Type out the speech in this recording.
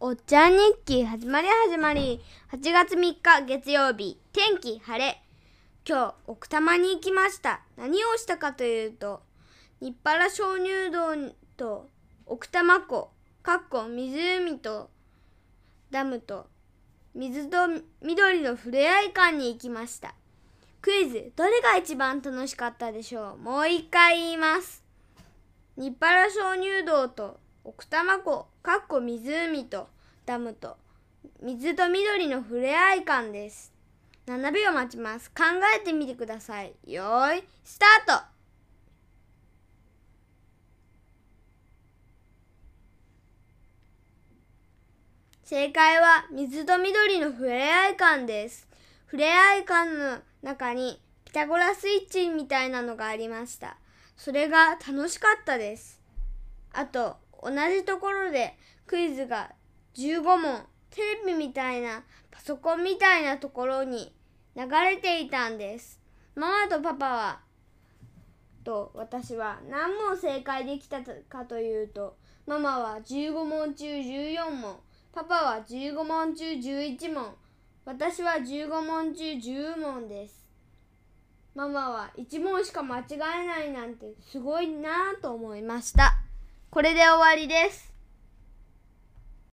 おっちゃん日記始まり始まり。8月3日月曜日。天気晴れ。今日奥多摩に行きました。何をしたかというと日原鍾乳洞と奥多摩湖かっこ湖とダムと水と緑のふれあい館に行きました。クイズどれが一番楽しかったでしょう？もう一回言います。日原鍾乳洞と奥多摩湖かっこ湖とダムと水と緑のふれあい館です。7秒待ちます。考えてみてください。よーいスタート。正解は水と緑のふれあい館です。ふれあい館の中にピタゴラスイッチみたいなのがありました。それが楽しかったです。あと同じところでクイズが15問テレビみたいなパソコンみたいなところに流れていたんです。ママとパパはと私は何問正解できたかというとママは15問中14問パパは15問中11問私は15問中10問です。ママは1問しか間違えないなんてすごいなぁと思いました。これで終わりです。